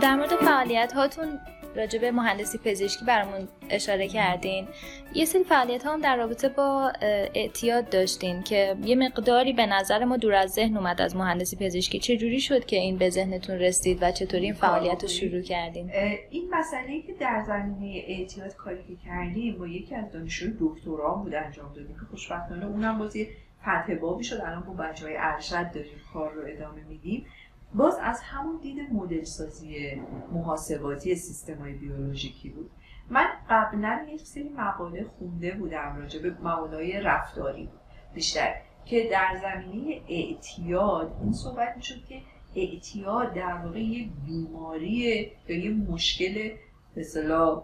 در مورد فعالیت هاتون راجع به مهندسی پزشکی برامون اشاره کردین. یه سری فعالیت ها هم در رابطه با اعتیاد داشتین که یه مقداری به نظر ما دور از ذهن اومد از مهندسی پزشکی. چه جوری شد که این به ذهنتون رسید و چطوری این فعالیت رو شروع کردین؟ این مسئله که در زمینه اعتیاد کاری که کردیم با یکی از دانشجوی دکترا بود انجام دادیم که خوشبختانه اونم بازی فتح بابی شد. الان با بچه های ارشد داریم کار رو ادامه میدیم. باز از همون دید مدل سازی محاسباتی سیستم های بیولوژیکی بود. من قبلا یک سری مقاله خونده بودم راجع به مقاله رفتاری بیشتر که در زمینه اعتیاد این صحبت می‌شد که اعتیاد در واقع یه بیماری یا یه مشکل مثلا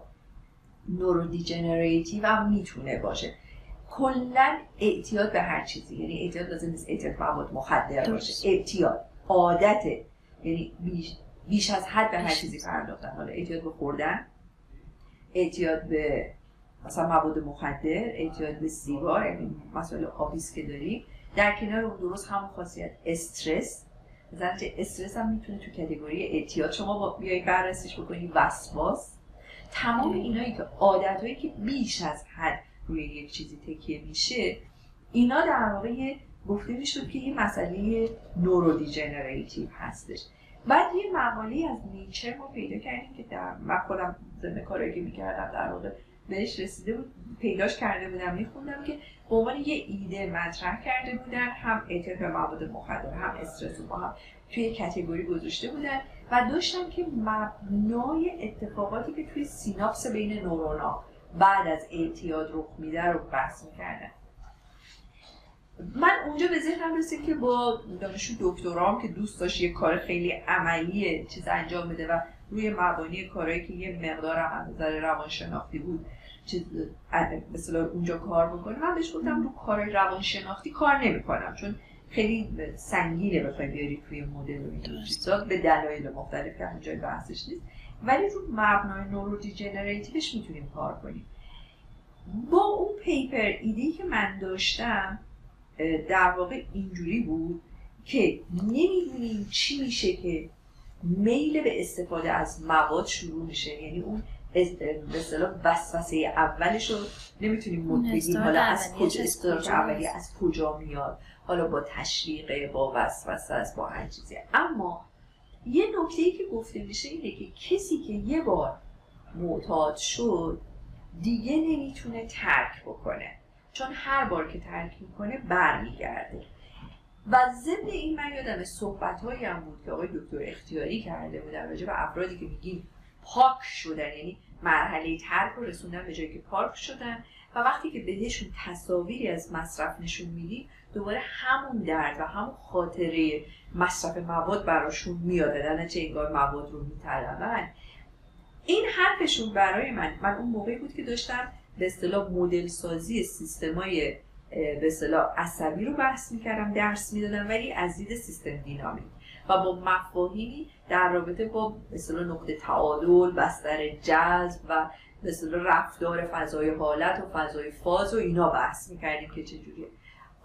نورودیجنریتیو هم می‌تونه باشه. کلا اعتیاد به هر چیزی یعنی اعتیاد لازم نیست اعتیاد مواد مخدر باشه. اعتیاد. عادت یعنی بیش, بیش از حد به هر چیزی پرداختن. حالا اعتیاد به خوردن اعتیاد به مثلا مواد مخدر اعتیاد به سیگار یعنی مسائل آبیس که داریم. در کنار اون درست همون خاصیت استرس. مثلا استرس هم می‌تونه تو کتگوری اعتیاد. شما با بیای بررسیش بکنی وسواس. تمام اینایی که عادتهایی که بیش از حد روی یک چیزی تکیه میشه اینا در واقع گفته می‌شد که یه مسئله neurodegenerative هستش. بعد یه مقاله از Nature ما پیدا کردیم که در من خودم ضمن کارایی که می‌کردم در واقع بهش رسیده بود پیداش کرده بودم میخوندم که به عنوان یه ایده مطرح کرده بودن هم اعتیاد به مواد مخدر هم استرس با هم توی category گذاشته بودن و داشتم که مبنای اتفاقاتی که توی سیناپس بین نورونا بعد از اعتیاد رخ میده رو بحث می‌کردن. من اونجا به ذهنم رسید که با دانشجو دکترام که دوست داشت یه کار خیلی عملی چیز انجام بده و روی مبانی کارهایی که یه مقدار هم نظر روانشناختی بود چیز مثلا اونجا کار بکنه من بهش گفتم رو کار روانشناختی کار نمی‌کنم چون خیلی سنگینه بخوای بیاری توی مدل و این به دلایل مختلف که اونجا بحثش نیست. ولی رو مبنای نورودیجنریتیوش می‌تونیم کار کنیم. با اون پیپر ایده که من داشتم در واقع اینجوری بود که نمی‌دونیم چی میشه که میل به استفاده از مواد شروع میشه. یعنی اون به اصطلاح وسوسه اولش رو نمی‌تونیم بگیم حالا از کجا استراک اولی از کجا میاد. حالا با تشویق با وسوسه است با هر چیزی. اما یه نکته ای که گفته میشه اینه که کسی که یه بار معتاد شد دیگه نمی‌تونه ترک بکنه. چون هر بار که ترک می‌کنه برمیگرده. و ضمن این من یادم صحبت هایی هم بود که آقای دکتر اختیاری کرده بودن راجع به افرادی که میگیم پاک شدن یعنی مرحله ترک رو رسوندن به جایی که پاک شدن و وقتی که بهشون تصاویری از مصرف نشون میدیم دوباره همون درد و همون خاطره مصرف مواد براشون میاد در چه انگار مواد رو میطلبن. این حرفشون برای من من اون موقعی بود که داشتم به اصطلاح مدل سازی سیستمای به اصطلاح عصبی رو بحث می‌کردم درس می‌دادم ولی از دید سیستم دینامیک. و با مفاهیمی در رابطه با مثلا نقطه تعادل بستر جذب و مثلا رفتار فضای حالت و فضای فاز و اینا بحث می‌کردیم که چجوریه.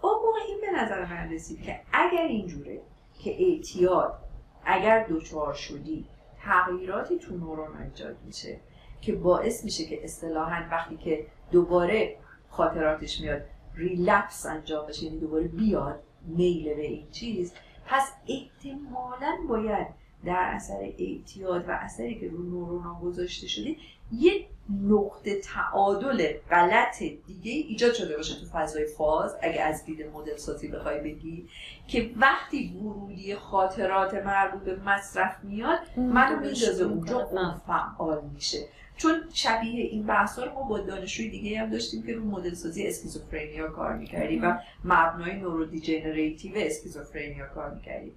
اون موقع این به نظر من رسید که اگر اینجوره که اعتیاد اگر دچار شدی تغییراتی تو نورون ایجاد میشه. که باعث میشه که اصطلاحا وقتی که دوباره خاطراتش میاد ریلپس انجام بشه یعنی دوباره بیاد میل به این چیز پس احتمالا باید در اثر اعتیاد و اثری که رو نورونا گذاشته شده یه نقطه تعادل غلط دیگه ایجاد شده باشه تو فضای فاز اگه از دید مدل سازی بخوای بگی که وقتی ورودی خاطرات مربوط به مصرف میاد منو میندازه اونجا اون فعال میشه. چون شبیه این بحثا رو ما با دانشجوی دیگه هم داشتیم که رو مدل سازی اسکیزوفرنیا کار می‌کردیم و مبنای neurodegenerative اسکیزوفرنیا کار می‌کردیم.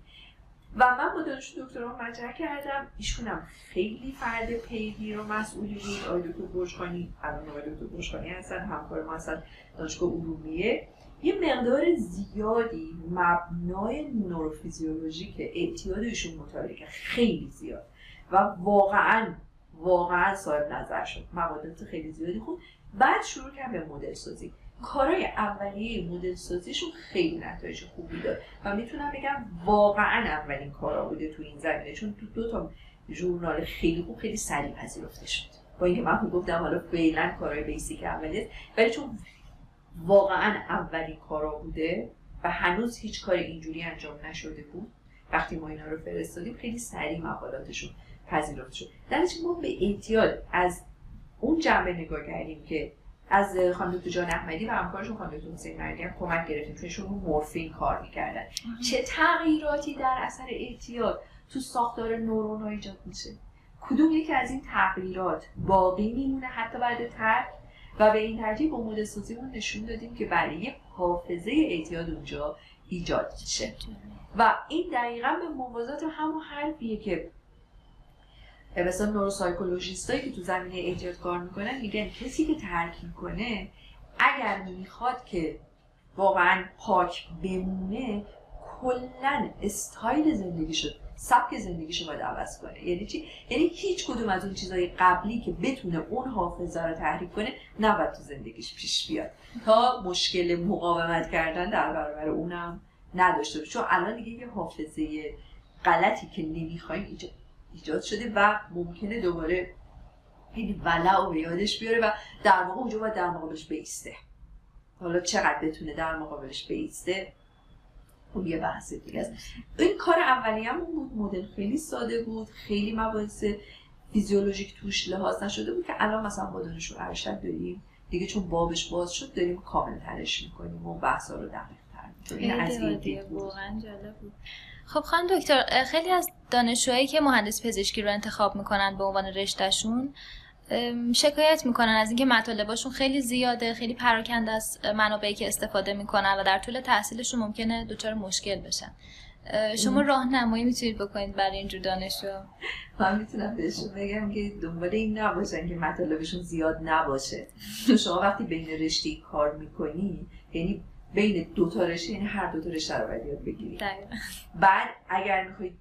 و من با دانشجو دکترا مطرح کردم. ایشونم خیلی فرد پیگیر و مسئولی بود. آقای دکتر برشخانی الان آقای دکتر برشخانی هستن همکار ما هستن دانشگاه علومیه یه مقدار زیادی مبنای نوروفیزیولوژیک اعتیاد ایشون مطالعه خیلی زیاد. و واقعا واقعا صاحب نظر شد. موادات خیلی زیادی خود بعد شروع کرد به مدل سازی. کارهای اولیه مدل سازیشون خیلی نتایج خوبی داد. و می‌تونم بگم واقعا اولین کارا بوده تو این زمینه چون تو دو تا ژورنال خیلی خوب خیلی سریع پذیرفته شد. با اینکه من گفتم حالا فعلا کارهای بیسیک اولیه ولی چون واقعا اولین کارا بوده و هنوز هیچ کار اینجوری انجام نشده بود وقتی ما اینا رو فرستادیم خیلی سریع مقالاتشون پذیرفته شد. در ما به احتیاط از اون جنبه نگاه کردیم که از خانم دکتر جان احمدی و همکارشون خانم دکتر حسین مردی هم کمک گرفتیم. چونشون رو مورفین کار می‌کردن. چه تغییراتی در اثر احتیاط تو ساختار نورون ها ایجاد میشه؟ کدوم یکی از این تغییرات باقی میمونه حتی بعد ترک؟ و به این ترتیب با مدل سازیمون نشون دادیم که برای یه حافظه اعتیاد اونجا ایجاد میشه. و این دقیقا به موازات همون حرفیه که مثلا نوروسایکولوژیست که تو زمینه اعتیاد کار می‌کنن میگن کسی که ترک می‌کنه اگر می‌خواد که واقعا پاک بمونه کلا استایل زندگی شد سبک زندگیشو باید عوض کنه. یعنی چی؟ یعنی هیچ کدوم از اون چیزهای قبلی که بتونه اون حافظه رو تحریک کنه نباید تو زندگیش پیش بیاد. تا مشکل مقاومت کردن در برابر اونم نداشته چون الان دیگه یه حافظه غلطی که نمی‌خوایم ایجاد شده و ممکنه دوباره خیلی ولع و به یادش بیاره و در واقع اونجا باید در مقابلش بیسته. حالا چقدر بتونه در مقابلش بیسته؟ اون یه بحث دیگه است. این کار اولیه‌مون بود مدل خیلی ساده بود خیلی مباحث فیزیولوژیک توش لحاظ نشده بود که الان مثلا با دانش ارشد داریم. دیگه چون بابش باز شد داریم کامل ترش می‌کنیم و بحثا رو دقیق تر این از این واقعا جالب بود. خب خانم دکتر خیلی از دانشجوهایی که مهندس پزشکی رو انتخاب می‌کنن به عنوان رشتهشون شکایت می‌کنن از اینکه مطالباشون خیلی زیاده خیلی پراکنده از منابعی که استفاده می‌کنن و در طول تحصیلشون ممکنه دچار مشکل بشن. شما راهنمایی می‌تونید بکنید برای اینجور دانشجو؟ من می‌تونم بهشون بگم که دنبال این نباشن که مطالبشون زیاد نباشه. تو شما وقتی بین رشته کار می‌کنی یعنی بین دو تا رشته یعنی هر دو تا رشته رو باید یاد بگیری. بعد اگر می‌خوای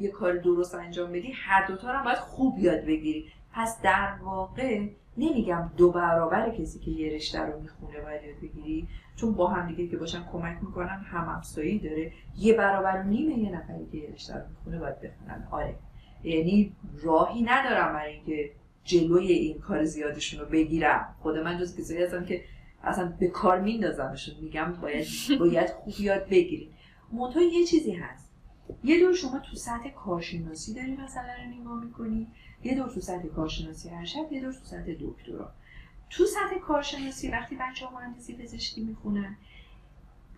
یه کار درست انجام بدی هر دوتا رو باید خوب یاد بگیری. پس در واقع نمیگم دو برابر کسی که یه رشته رو می‌خونه باید یاد بگیری چون با هم دیگه که باشن کمک می‌کنن هم افزایی داره. یه برابر و نیمه یه نفری که یه رشته رو می‌خونه باید بخونن. آره. یعنی راهی ندارم برای اینکه جلوی این کار زیادشون رو بگیرم. خود من جز کسایی هستم که اصلا به کار میندازمشون. میگم باید باید خوب یاد بگیریم. منتها یه چیزی هست. یه دور شما تو سطح کارشناسی داری مثلا رو نگاه می‌کنی یه دور تو سطح کارشناسی ارشد یه دور تو سطح دکترا. تو سطح کارشناسی وقتی بچه ها مهندسی پزشکی می‌خونن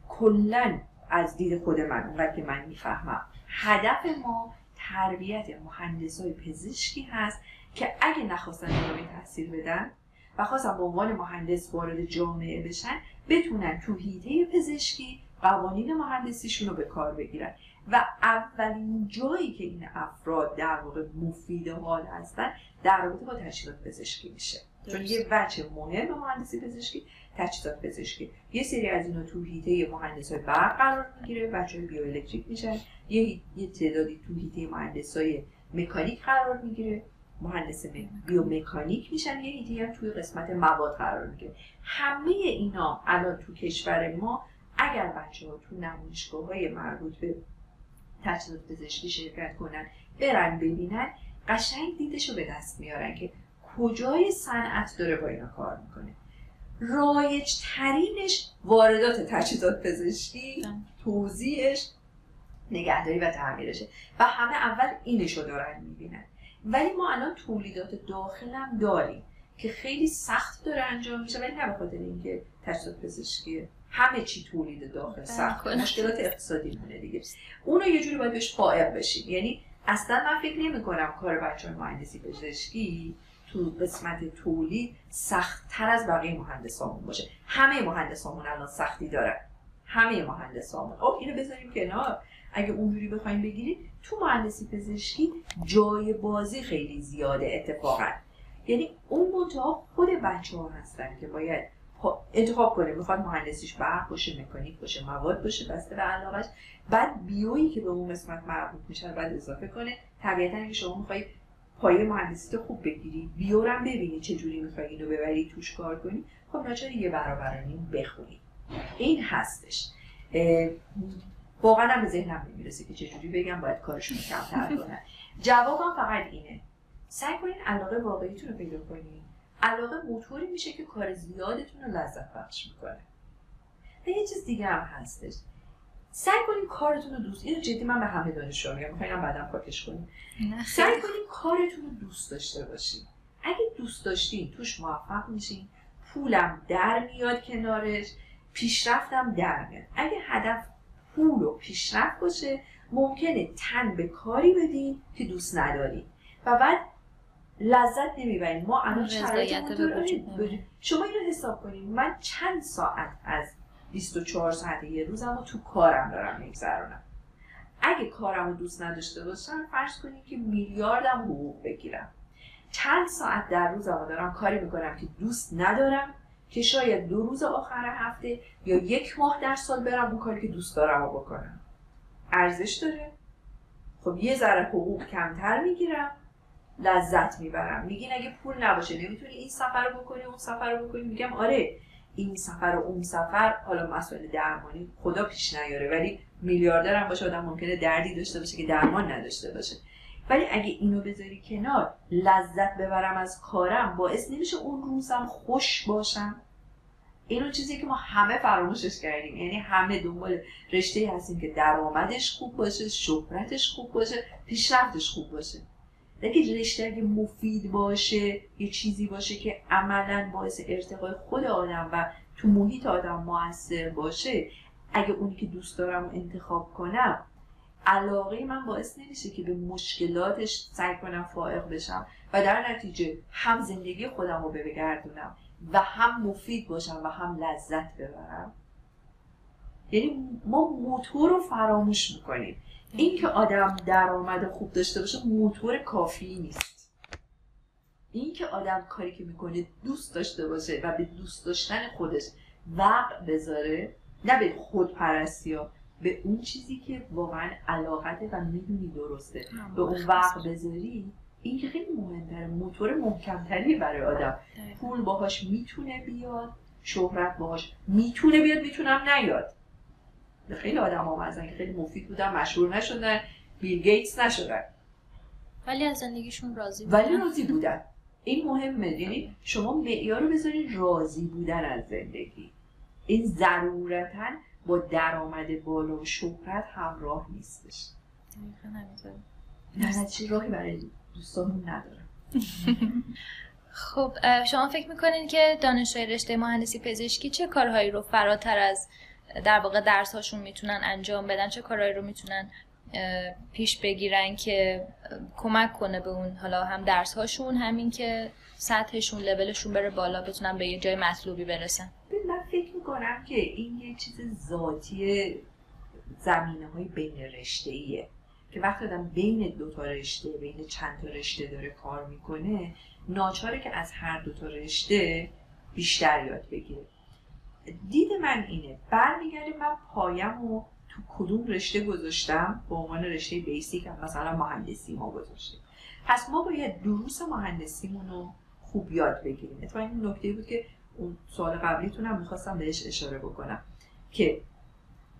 کلا از دید خود من اونقدر که من می‌فهمم. هدف ما تربیت مهندس های پزشکی هست که اگه نخواستن ادامه تحصیل بدن و خواستن به عنوان مهندس وارد جامعه بشن بتونن تو هیته پزشکی قوانین مهندسیشون رو به کار بگیرن. و اولین جایی که این افراد در واقع مفید حال هستن در رابطه با تجهیزات پزشکی میشه. چون یه بچه مهم مهندسی پزشکی تجهیزات پزشکی. یه سری از اینا تو هیته مهندس های برق قرار می‌گیره بچه های بیوالکتریک میشن. یه یه تعدادی تو هیته مهندس های مکانیک قرار می‌گیره. مهندس بیومکانیک میشن. یه هیته هم توی قسمت مواد قرار می‌گیره. همه اینا الان تو کشور ما اگر بچه ها تو نمایشگاه های مربوط به تجهیزات پزشکی شرکت کنن برن ببینن قشنگ دیدش رو به دست میارن که کجای صنعت داره با اینا کار می‌کنه رایج ترینش واردات تجهیزات پزشکی. توضیحش نگهداری و تعمیرشه و همه اول اینشو دارن می‌بینن ولی ما الان تولیدات داخلم داریم که خیلی سخت داره انجام میشه ولی نه به خاطر اینکه تجهیزات پزشکی همه چی تولید داخل بله، سخت مشکلات اقتصادی مونه دیگه. اونو یه جوری باید بهش فائق بشیم. یعنی اصلا من فکر نمی کنم کار بچه مهندسی پزشکی تو قسمت تولید سختتر از بقیه مهندسامون باشه. همه مهندسامون الان سختی دارن. همه مهندسامون. خب اینو بذاریم کنار. اگه اونجوری بخوایم بگیریم تو مهندسی پزشکی جای بازی خیلی زیاده اتفاقا. یعنی اون منتها خود بچه ها هستن که باید انتخاب کنه می‌خواد مهندسیش برق باشه مکانیک باشه مواد باشه بسته به علاقش. بعد بیویی که به اون قسمت مربوط میشه بعد اضافه کنه طبیعتا اگه شما می‌خوای پایه مهندسی رو خوب بگیری. بیو هم ببینی چه جوری می‌خوای اینو ببری توش کار کنی. خب ناچار یه برابر نیم بخونی. این هستش. واقعا هم به ذهنم نمی‌رسه که چجوری بگم باید کارشون کمتر کنن جوابم فقط اینه. سعی کنین علاقه واقعیتون رو پیدا کنین. علاقه موتوری میشه که کار زیادتون رو لذت بخش می‌کنه. و یه چیز دیگه هم هستش. سعی کنین کارتون رو دوست اینو جدی من به همه دانشجو میگم می‌خواین بعدم پاکش کنین سعی کنین کارتون رو دوست داشته باشین. اگه دوست داشتین توش موفق میشین. پولم در میاد کنارش پیشرفتم در میاد. اگه هدف پول و پیشرفت باشه ممکنه تن به کاری بدین که دوست ندارین. و بعد لذت نمی‌برین. ما الان شما اینو حساب کنید من چند ساعت از 24 ساعت یه روزم رو تو کارم دارم میگذرونم. اگه کارم رو دوست نداشته باشم فرض کنید که میلیاردم حقوق بگیرم. چند ساعت در روزم دارم کاری می‌کنم که دوست ندارم که شاید دو روز آخر هفته یا یک ماه در سال برم اون کاری که دوست دارم رو بکنم. ارزش داره. خب یه ذره حقوق کمتر می‌گیرم. لذت می‌برم. میگین اگه پول نباشه نمی‌تونی این سفر رو بکنی اون سفر رو بکنی؟ میگم آره این سفر و اون سفر حالا مسئله درمانی خدا پیش نیاره ولی میلیاردر هم باشه آدم ممکنه دردی داشته باشه که درمان نداشته باشه. ولی اگه اینو بذاری کنار لذت ببرم از کارم باعث نمیشه اون روزم خوش باشم. اینو چیزی که ما همه فراموشش کردیم. یعنی همه دنبال رشته هستیم که درآمدش خوب باشه شهرتش خوب باشه پیشرفتش خوب باشه. اگه رشته اگه مفید باشه یه چیزی باشه که عملا باعث ارتقای خود آدم و تو محیط آدم موثر باشه. اگه اونی که دوست دارم انتخاب کنم علاقه من باعث نمیشه که به مشکلاتش سعی کنم فائق بشم و در نتیجه هم زندگی خودم رو بگردونم و هم مفید باشم و هم لذت ببرم. یعنی ما موتور رو فراموش می‌کنیم. این که آدم درآمد خوب داشته باشه موتور کافی نیست. این که آدم کاری که می‌کنه دوست داشته باشه و به دوست داشتن خودش وقت بذاره نه به خودپرستی ها به اون چیزی که واقعا علاقته و می‌دونی درسته. به اون وقت بذاری این که خیلی مهمتره. موتور محکمتری برای آدم. پول باهاش می‌تونه بیاد شهرت باهاش می‌تونه بیاد می‌تونم نیاد. خیلی آدم ها که خیلی مفید بودن مشهور نشدن بیل گیتس نشدن. ولی از زندگیشون راضی بودن. ولی راضی بودن. این مهمه یعنی شما معیار رو بذارید راضی بودن از زندگی. این ضرورتا با درآمد بالا و شهرت همراه نیستش. نه چی راهی برای دوستانون ندارم. خب شما فکر می‌کنین که دانشجوی رشته مهندسی پزشکی چه کارهایی رو فراتر از در واقع درس هاشون می‌تونن انجام بدن چه کارهایی رو می‌تونن پیش بگیرن که کمک کنه به اون حالا هم درس هاشون همین که سطحشون لولشون بره بالا بتونن به یه جای مطلوبی برسن. من فکر می‌کنم که این یه چیز ذاتی زمینه های بین رشته ایه که وقتی آدم بین دو تا رشته بین چند تا رشته داره کار می‌کنه ناچاره که از هر دو تا رشته بیشتر یاد بگیره. دید من اینه. برمیگرده من پایم و تو کدوم رشته گذاشتم؟ به عنوان رشته بیسیک هم مثلا مهندسی ما گذاشتیم. پس ما باید دروس مهندسیمون رو خوب یاد بگیریم. اتفاقا این نکته بود که اون سوال قبلیتون هم می‌خواستم بهش اشاره بکنم. که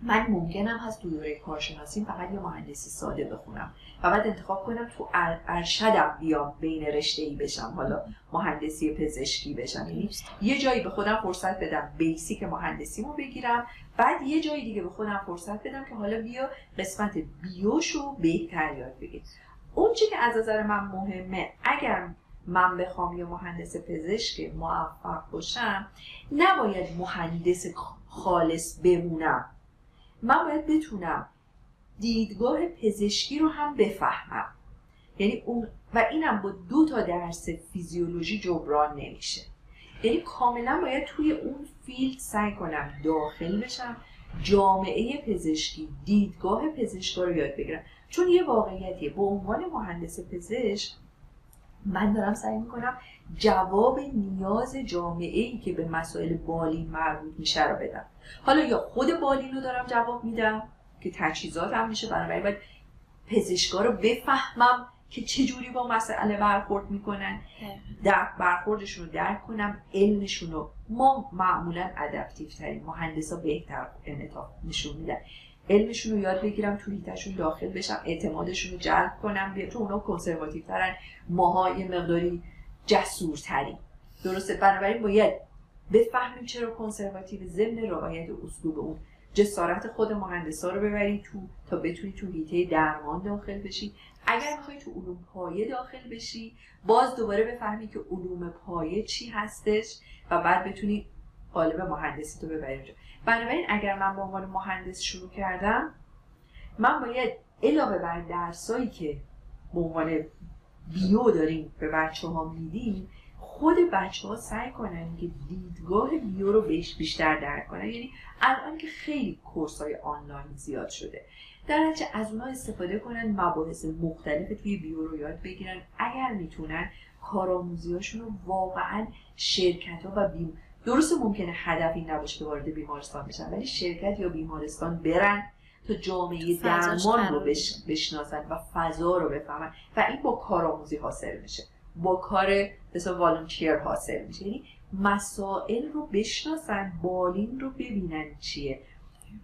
من ممکنم هست تو دوره کارشناسی فقط یه مهندسی ساده بخونم و بعد انتخاب کنم تو ارشدم بیام بین رشته ای بشم حالا مهندسی پزشکی بشم. یعنی یه جایی به خودم فرصت بدم بیسیک مهندسیمو بگیرم بعد یه جایی دیگه به خودم فرصت بدم که حالا بیا قسمت بیوشو بهتر یاد بگیر. اون چی که از نظر من مهمه اگر من بخوام یه مهندس پزشک موفق باشم نباید مهندس خالص بمونم. من باید بتونم دیدگاه پزشکی رو هم بفهمم. یعنی اون و اینم با دو تا درس فیزیولوژی جبران نمیشه. یعنی کاملا باید توی اون فیلد سعی کنم داخل بشم جامعه پزشکی دیدگاه پزشکا رو یاد بگیرم. چون یه واقعیتیه. به عنوان مهندس پزشک من دارم سعی می‌کنم جواب نیاز جامعه ای که به مسائل بالین مربوط میشه رو بدم. حالا یا خود بالین رو دارم جواب میدم که تجهیزات هم میشه بنابراین باید پزشکا رو بفهمم که چجوری با مسئله برخورد می‌کنن. در برخوردشون رو درک کنم علمشون رو. ما معمولا ادپتیو ترین مهندسا بهتر انعطاف نشون میدن. علمشون رو یاد بگیرم تو هیتشون داخل بشم اعتمادشون رو جلب کنم بیا تو اونا کنسرواتیو ترن ماها مقداری جسورتریم درسته. بنابراین باید بفهمیم چرا کنسرواتیو ضمن رعایت اسلوب اون جسارت خود مهندسا رو ببری تو تا بتونی تو هیته درمان داخل بشی. اگر می‌خوای تو علوم پایه داخل بشی باز دوباره بفهمی که علوم پایه چی هستش و بعد بتونی قالب مهندسی تو ببری اونجا. بنابراین اگر من به عنوان مهندس شروع کردم من باید علاوه بر درسایی که به عنوان بیو داریم به بچه ها میدیم خود بچه ها سعی کنن که دیدگاه بیو رو بیشتر درک کنن. یعنی الان که خیلی کورس های آنلاین زیاد شده. در از اونها استفاده کنن مباحث مختلف توی بیو رو یاد بگیرن. اگر می‌تونن کارآموزیاشون رو واقعا شرکت ها و بیم درست ممکنه هدف این نباشه که وارد بیمارستان بشن ولی شرکت یا بیمارستان برن تا جامعه درمان رو بشناسن و فضا رو بفهمن. و این با کارآموزی حاصل میشه. با کار مثلا والنتیر حاصل میشه. یعنی مسائل رو بشناسن بالین رو ببینن چیه.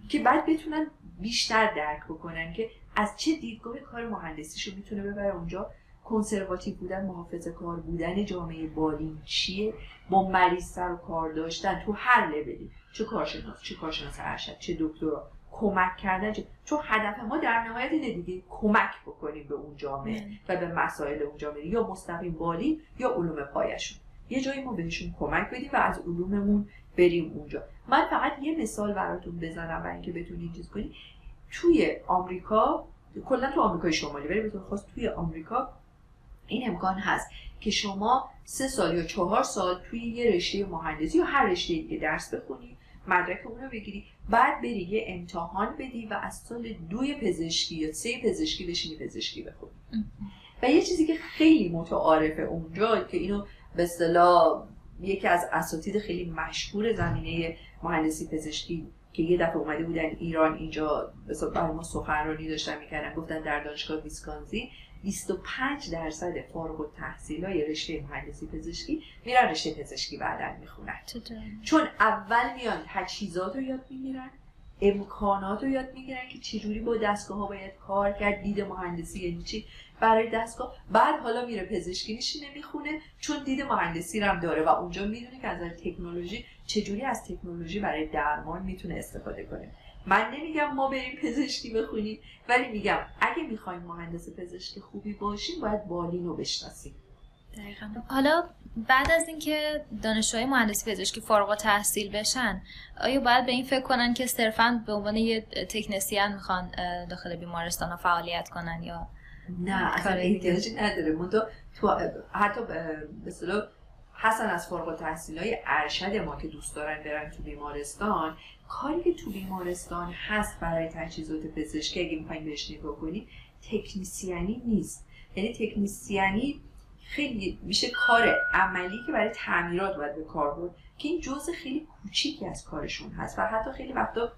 که بعد بتونن بیشتر درک بکنن که از چه دیدگاه کار مهندسیشو می‌تونه ببره اونجا. کنسرواتیو بودن محافظه کار بودن جامعه بالین چیه؟ با مریض سر و کار داشتن تو هر لولی چه کارشناس چه کارشناس ارشد چه دکترا. کمک کردن. چون هدف ما در نهایت اینه دیگه کمک بکنیم به اون جامعه و به مسائل اون جامعه. یا مستقیم بالی یا علوم پایشون. یه جایی ما بهشون کمک بدیم و از علوممون بریم اونجا. من فقط یه مثال براتون بزنم برای اینکه بتونید چیز کنید توی آمریکا کلا تو آمریکای شمالی ولی بهتون خواست توی آمریکا این امکان هست که شما سه سال یا چهار سال توی یه رشته مهندسی یا هر رشته که درس بخونی مدرک اون رو بگیری. بعد بری یه امتحان بدی و از سال دوی پزشکی یا سه پزشکی بشینی پزشکی بخونی. و یه چیزی که خیلی متعارفه اونجا که اینو به اصطلاح یکی از اساتید خیلی مشهور زمینه مهندسی پزشکی که یه دفعه اومده بودن ایران اینجا برای ما سخنرانی داشتن می‌کردن گفتن در دانشگاه ویسکانزی 25 درصد فارغ التحصیل های رشته مهندسی پزشکی میرن رشته پزشکی بعدا می‌خونن. چون اول میان تجهیزات رو یاد می‌گیرن امکانات رو یاد می‌گیرن که چجوری با دستگاه ها باید کار کرد دید مهندسی یعنی چی؟ برای دستگاه. بعد حالا میره پزشکی میشینه می‌خونه چون دید مهندسی رو هم داره و اونجا می‌دونه که از تکنولوژی چجوری از تکنولوژی برای درمان می‌تونه استفاده کنه. من نمیگم ما بریم پزشکی بخونیم ولی میگم اگه می‌خوایم مهندس پزشکی خوبی باشیم باید بالین رو بشناسیم. حالا بعد از اینکه دانشجوهای مهندسی پزشکی فارغ و تحصیل بشن آیا باید به این فکر کنن که صرفا به عنوان یه تکنسیان می‌خوان داخل بیمارستان ها فعالیت کنن یا نه اصلا احتیاجی نداره. من تو حتی به حسن از فارغ تحصیل های ارشد ما که دوست دارن برن تو بیمارستان کاری که تو بیمارستان هست برای تجهیزات پزشکی اگه می‌خوایم بهش نگاه کنیم تکنیسیانی نیست. یعنی تکنیسیانی خیلی میشه کار عملی که برای تعمیرات باید به کار برد که این جزء خیلی کوچیکی از کارشون هست و حتی خیلی وقتا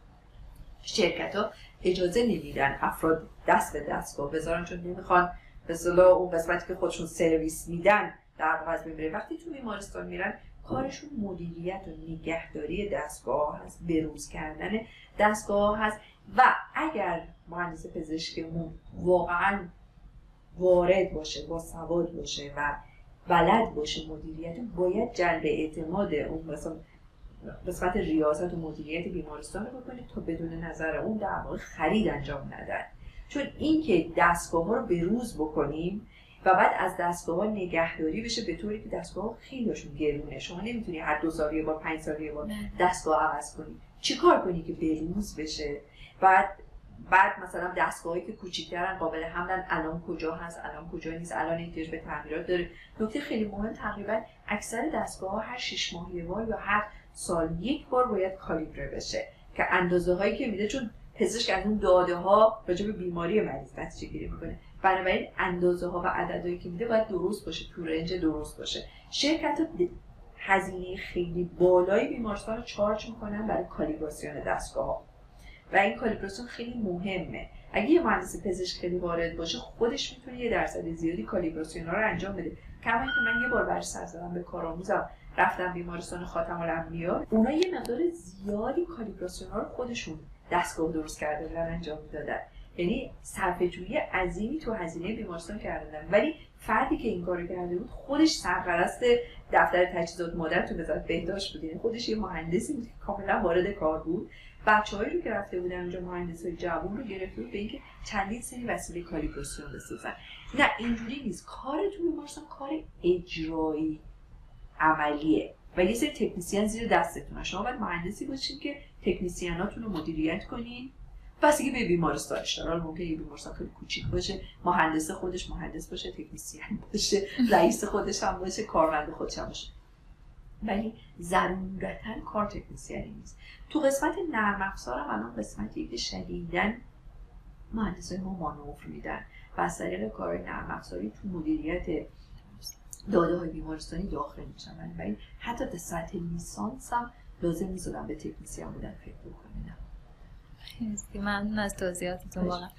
شرکت ها اجازه نمیدن افراد دست به دستگاه بذارن چون نمی‌خوان به اون قسمتی که خودشون سرویس میدن در واقع از وقتی تو بیمارستان میرن کارشون مدیریت و نگهداری دستگاه هست بروز کردن دستگاه هست. و اگر مهندس پزشکمون واقعا وارد باشه با سواد باشه و بلد باشه مدیریت باید جلب اعتماد اون مثلا قسمت ریاست و مدیریت بیمارستان رو بکنید تا بدون نظر اون در خرید انجام ندن. چون اینکه دستگاه ها رو بروز بکنیم و بعد از دستگاه نگهداری بشه به طوری که دستگاه ها خیلیشون گرونه. شما نمی‌تونی هر دو سال یه بار پنج سال یه بار دستگاه عوض کنی. چیکار کنی که بروز بشه؟ بعد بعد مثلا دستگاهی که کوچیکترن قابل حملن الان کجا هست الان کجا نیست الان احتیاج به تعمیرات داره. نکته خیلی مهم تقریبا اکثر دستگاه ها هر شش ماه بار یا هر سال یک بار باید کالیبره بشه. که اندازه هایی که میده چون پزشک از اون داده ها راجع به بیماری مریض نتیجه گیری می‌کنه. بنابراین اندازه ها و عددهایی که میده باید درست باشه تو رنج درست باشه. شرکت هزینه خیلی بالای بیمارستان رو چارج می‌کنن برای کالیبراسیون دستگاه ها و این کالیبراسیون خیلی مهمه. اگه یه مهندس پزشک خیلی وارد باشه خودش می‌تونه یه درصد زیادی کالیبراسیون ها رو انجام بده. کما اینکه من یه بار برش زدم به کارآموزم رفتم بیمارستان خاتم الانبیا. اونا یه مقدار زیادی کالیبراسیون ها رو خودشون دستگاه درست کرده بودن انجام می‌دادن. یعنی صرفه جویی عظیمی تو هزینه بیمارستان کردن ولی فردی که این کارو کرده بود خودش سرپرست دفتر تجهیزات مادر تو وزارت بهداشت بود. یعنی خودش یه مهندسی بود که کاملا وارد کار بود. بچه‌هایی رو که رفته بودن اونجا مهندسای جوون رو گرفته بود به اینکه چندین سری وسیله کالیبراسیون بسازن. نه اینجوری نیست. کار تو بیمارستان کار اجرایی عملیه. و یه سری تکنیسیان زیر دستتونه. شما باید مهندسی باشین که تکنیسیاناتون رو مدیریت کنین. دیگه به بیمارستانش داره ممکنه یه بیمارستان خیلی کوچیک باشه مهندس خودش مهندس باشه تکنیسیان باشه رئیس خودش هم باشه کارمند خودش هم باشه. ولی ضرورتا کار تکنیسیانی نیست. تو قسمت نرم افزار هم الان قسمتی که شدیدن مهندس ما مانور میدن و از طریق کار نرم افزاری تو مدیریت داده های بیمارستانی داخل میشن. ولی حتی در سطح لیسانس هم لازم می‌ذارم به تکنیسیان بودن فکر بکنیم ممنون از توضیحاتتون واقعا.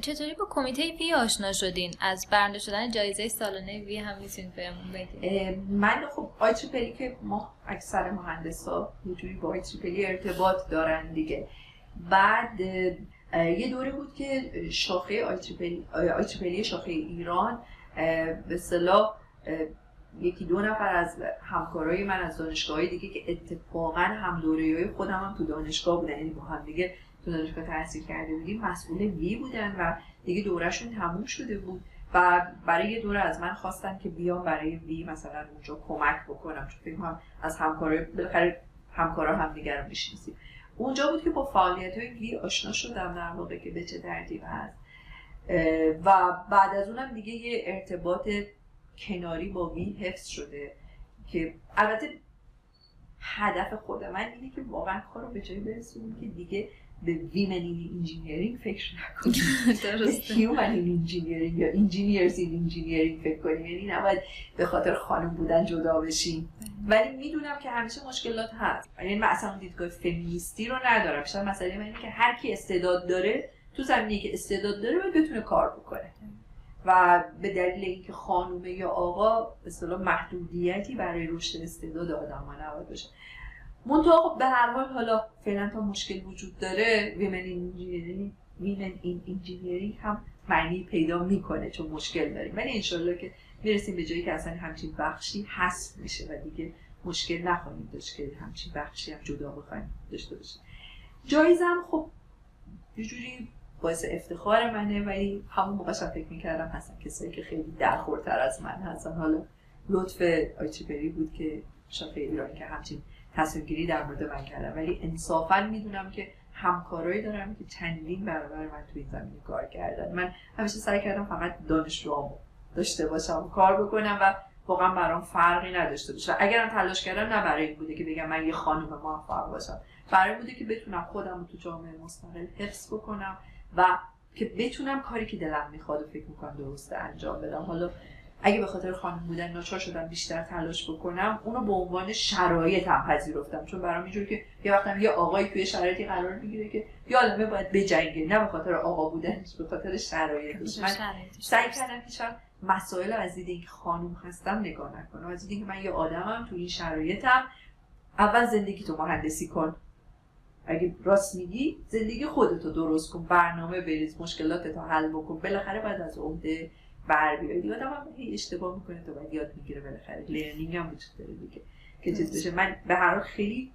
چطوری با کمیته WIE آشنا شدین؟ از برنده شدن جایزه سالانه WIE هم می‌تونید بهمون بگید؟ من خب IEEE که ما اکثر مهندس ها یه جوری با IEEE ارتباط دارن دیگه. بعد یه دوره بود که شاخه IEEE شاخه ایران به اصطلاح یکی دو نفر از همکارای من از دانشگاه دیگه که اتفاقا هم دوره خودم هم تو دانشگاه بودن یعنی با هم دیگه تو دانشگاه تحصیل کرده بودیم مسئول وی بودن و دیگه دورهشون تموم شده بود و برای یه دوره از من خواستن که بیام برای وی مثلا اونجا کمک بکنم چون فکر کنم از همکارای همکارا هم دیگر رو می‌شناسیم. اونجا بود که با فعالیت های وی آشنا شدم در واقع که به چه ترتیب هست. و بعد از اونم دیگه یه ارتباط کناری با WIE حفظ شده که البته هدف خود من اینه که واقعا کار رو به جایی برسونیم که دیگه به women in engineering فکر نکنیم. به human in engineering یا engineers in engineering فکر کنیم؟ یعنی نباید به خاطر خانم بودن جدا بشیم. ولی می‌دونم که همیشه مشکلات هست. یعنی من اصلا دیدگاه فمینیستی رو ندارم. بیشتر مسئله من اینه که هر کی استعداد داره تو زمینه‌ای که استعداد داره باید بتونه کار بکنه. و به دلیل اینکه خانومه یا آقا به محدودیتی برای رشد استعداد آدم ها نباید باشه. منتها خب به هر حال حالا فعلا تا مشکل وجود داره women engineering women in engineering هم معنی پیدا می‌کنه چون مشکل داریم ولی انشالله که می‌رسیم به جایی که اصلا همچین بخشی هست میشه و دیگه مشکل نخواهیم داشت که همچین بخشی هم جدا بخوایم داشته باشیم. جایزم خب یه جوری باعث افتخار منه ولی همون موقعش فکر می‌کردم هستن کسایی که خیلی درخورتر از من هستن. حالا لطف آیچیپری بود که شاید ایرانی که همچین تصمیم گیری در مورد من کردم. ولی انصافا می‌دونم که همکارایی دارم که چندین برابر من توی این زمینه کار کردن. من همیشه سعی کردم فقط دانشجوامو داشته باشم کار بکنم و واقعا برام فرقی نداشته باشه. اگرم تلاش کردم نه برای این بوده که بگم من یه خانم موفق باشم. برای بوده که بتونم خودم تو جامعه مستقل حفظ بکنم. و که بتونم کاری که دلم می‌خواد و فکر می‌کنم درسته انجام بدم. حالا اگه به خاطر خانم بودن ناچار شدم بیشتر تلاش بکنم اونو به عنوان شرایط هم پذیرفتم. چون برام اینجور که یه وقتم یه آقایی توی شرایطی قرار می‌گیره که یه آدمه باید بجنگه نه به خاطر آقا بودن به خاطر شرایطش. من سعی کردم که مسائل از دید اینکه خانم هستم نگاه نکنم. از دید من یه آدمم تو این شرایطم اول زندگی تو مهندسی کن. اگه راست میگی زندگی خودتو درست کن برنامه بریز مشکلاتتو حل بکن. بالاخره بعد از عهده بر بیای. آدم هم هی اشتباه می‌کنه تو باید یاد می‌گیره بالاخره. لرنینگ هم وجود داره دیگه که چیز بشه. من به هر حال خیلی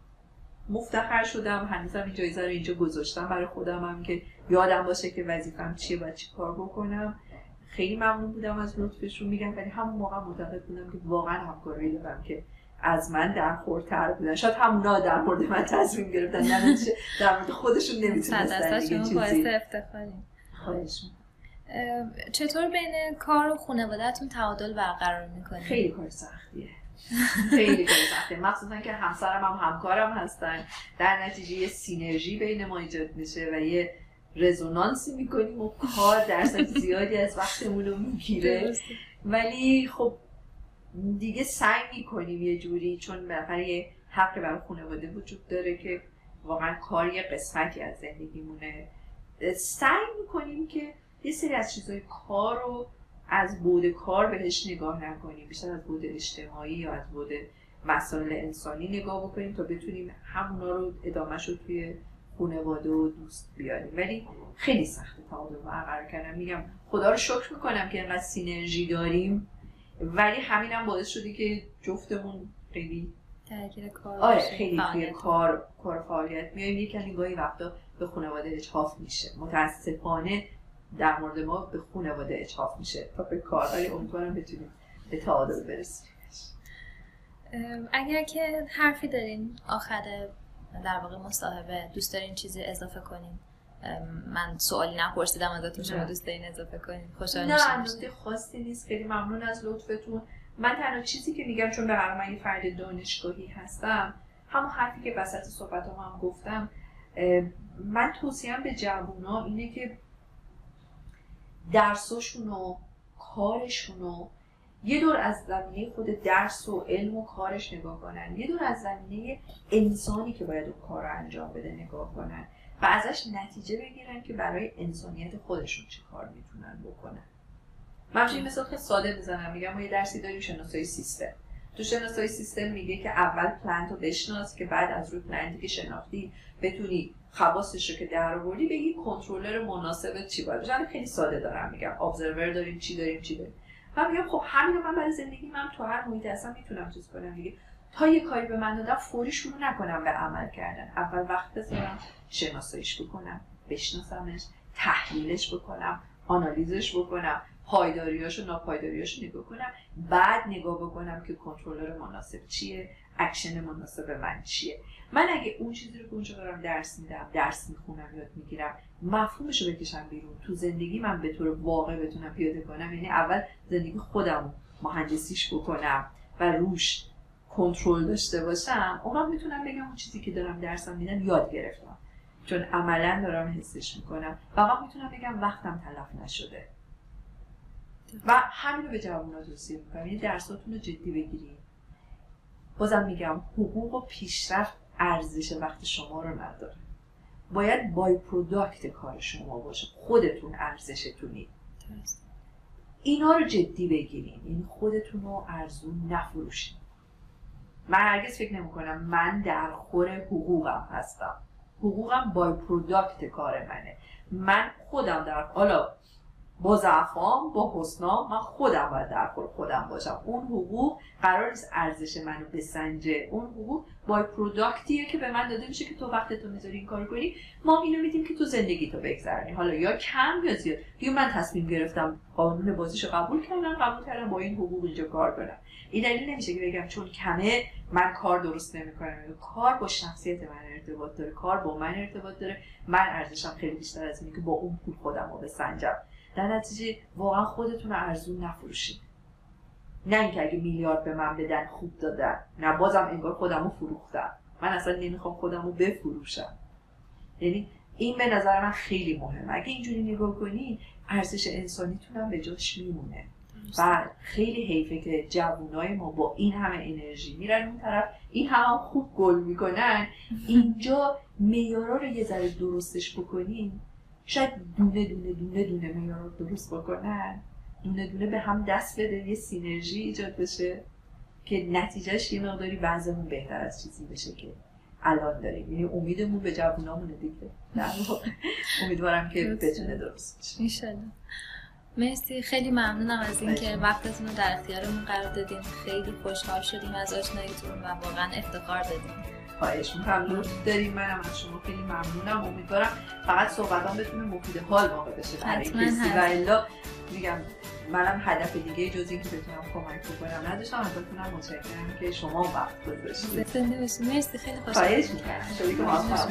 مفتخر شدم هنوزم این جایزه رو اینجا گذاشتم برای خودم هم که یادم باشه که وظیفم چیه و چی کار بکنم. خیلی ممنون بودم از لطفشون. میگم ولی همون موقع معتقد بودم که واقعا همکاری دارم که از من در خورتر بودن. شاید همونا در مورد من تصمیم گرفتن نه در مورد خودشون نمی‌تونستن دیگه چیزی. باعث افتخاریم. خواهش چطور بین کار و خانوادهتون تعادل برقرار می‌کنید؟ خیلی کار سختیه. خیلی کار سختیه. مخصوصا که همسرم هم همکارم هستن. در نتیجه یه سینرژی بین ما ایجاد میشه و یه رزونانسی می‌کنیم و کار درصد زیادی از وقتمون رو می‌گیره. ولی خب دیگه سعی می‌کنیم یه جوری چون بالاخره یه حق برای خانواده وجود داره که واقعا کار یه قسمتی از زندگیمونه. سعی می‌کنیم که یه سری از چیزهای کار رو از بود کار بهش نگاه نکنیم. بیشتر از بود اجتماعی یا از بود مسائل انسانی نگاه بکنیم تا بتونیم همونا رو ادامهش رو توی خانواده و دوست بیاریم. ولی خیلی سخته تعادل برقرار کردم میگم خدا رو شکر می‌کنم که اینقدر سینرژی داریم. ولی همینم باعث شده که جفتمون خیلی درگیر کار آره خیلی توی. کار کار فعالیت میایم یک کمی گاهی وقتا به خانواده اجحاف میشه. متاسفانه در مورد ما به خانواده اجحاف میشه. تا به کار ولی امیدوارم بتونیم به تعادل برسیم. اگر که حرفی دارین آخر در واقع مصاحبه دوست دارین چیزی اضافه کنین. ام، من سوالی نپرسیدم ازتون شما. دوست دارین اضافه کنین. خوشحال نه نکته خاصی نیست. خیلی ممنون از لطفتون. من تنها چیزی که میگم چون به هر من یه فرد دانشگاهی هستم همون حرفی که وسط صحبت هم گفتم اه، من توصیم به جوونا اینه که درساشون و کارشون و یه دور از زمینه خود درس و علم و کارش نگاه کنن. یه دور از زمینه انسانی که باید اون کار رو انجام بده نگاه کنن. و ازش نتیجه بگیرن که برای انسانیت خودشون چه کار می‌تونن بکنن. من همچنین مثال خیلی ساده می‌زنم میگم ما یه درسی داریم شناسایی سیستم. تو شناسایی سیستم میگه که اول پلنت رو بشناس که بعد از روی پلنتی که شناختی بتونی خواستش رو که در آوردی بگی کنترلر مناسب چی باید باشه خیلی ساده دارم میگم. ابزرور داریم چی داریم چی داریم. من میگم خب همین من برای زندگی من تو هر محیط هستم می‌تونم چیز کنم. دیگه تا یه کاری به من دادن فوری شروع نکنم به عمل کردن. اول وقت بذارم شناساییش بکنم بشناسمش تحلیلش بکنم آنالیزش بکنم پایداریاش و ناپایداریاش نگاه کنم. بعد نگاه بکنم که کنترلر مناسب چیه اکشن مناسب من چیه. من اگه اون چیزی رو که اونجا دارم درس میدم درس می‌خونم یاد می‌گیرم مفهومش رو بکشم بیرون. تو زندگی من به طور واقع بتونم پیاده کنم یعنی اول زندگی خودم مهندسیش بکنم و روش کنترل داشته باشم اون وقت می‌تونم بگم اون چیزی که دارم درسم میدم یاد گرفتم. چون عملا دارم حسش می‌کنم. و وقت می‌تونم بگم وقتم تلف نشده. و همین رو به جوانات توصیه می‌کنم. یعنی درساتون رو جدی بگیرید بازم میگم حقوق و پیشرفت ارزش وقت شما رو نداره. باید بای پروداکت کار شما باشه. خودتون ارزشتونید. اینا رو جدی بگیرین. یعنی خودتون رو ارزون نفروشین. من هرگز فکر نمی کنم من در خور حقوقم هستم. حقوقم by-product کار منه. من خودم در حالا با ضعفام با حسنام من خودم باید در خور خودم باشم. اون حقوق قرار نیست ارزش منو بسنجه. اون حقوق by-product یه که به من داده میشه که تو وقتتو می‌ذاری این کار کنی. ما اینو میدیم که تو زندگی تو بگذرونی. حالا یا کم یا زیاد. دیگه من تصمیم گرفتم قانون بازیشو قبول کردم قبول کردم با این حقوق اینجا کار کنم. این دلیل نمیشه که بگم چون کمه من کار درست نمی‌کنم. کار با شخصیت من ارتباط داره کار با من ارتباط داره. من ارزشم خیلی بیشتر از اینه که با اون پول خودم رو بسنجم. در نتیجه واقعا خودتون رو ارزون نفروشید. نه اینکه اگه میلیارد به من بدن خوب دادن. نه بازم انگار خودم رو فروختم. من اصلا نمی‌خوام خودم رو بفروشم. یعنی این به نظر من خیلی مهمه. اگه اینجوری نگاه کنی ارزش انسانیتون هم به جاش میمونه. و خیلی حیفه که جوانای ما با این همه انرژی میرن اون طرف. این هم خوب گل می‌کنن. اینجا میارا رو یه ذره درستش بکنین. شاید دونه دونه دونه دونه میارا رو درست بکنن. دونه دونه به هم دست بده یه سینرژی ایجاد بشه که نتیجهش یه مقداری وضعمون بهتر از چیزی بشه که الان داریم. یعنی امیدمون به جوانامونه دیگه. امیدوارم که بتونه درست بشه. مرسی. خیلی ممنونم از اینکه وقتتون رو در اختیارمون قرار دادین. خیلی خوشحال شدیم از آشناییتون و واقعا افتخار دادیم. خواهش می‌کنم. لطف داریم منم از شما خیلی ممنونم. امیدوارم فقط صحبتام بتونه مفید حال واقع بشه برای کسی. و الا میگم منم هدف دیگه جز این که بتونم کمک بکنم نداشتم. ازتونم متشکرم که شما وقت گذاشتید. زنده باشید مرسی. خیلی خواهش می‌کنم. که موفق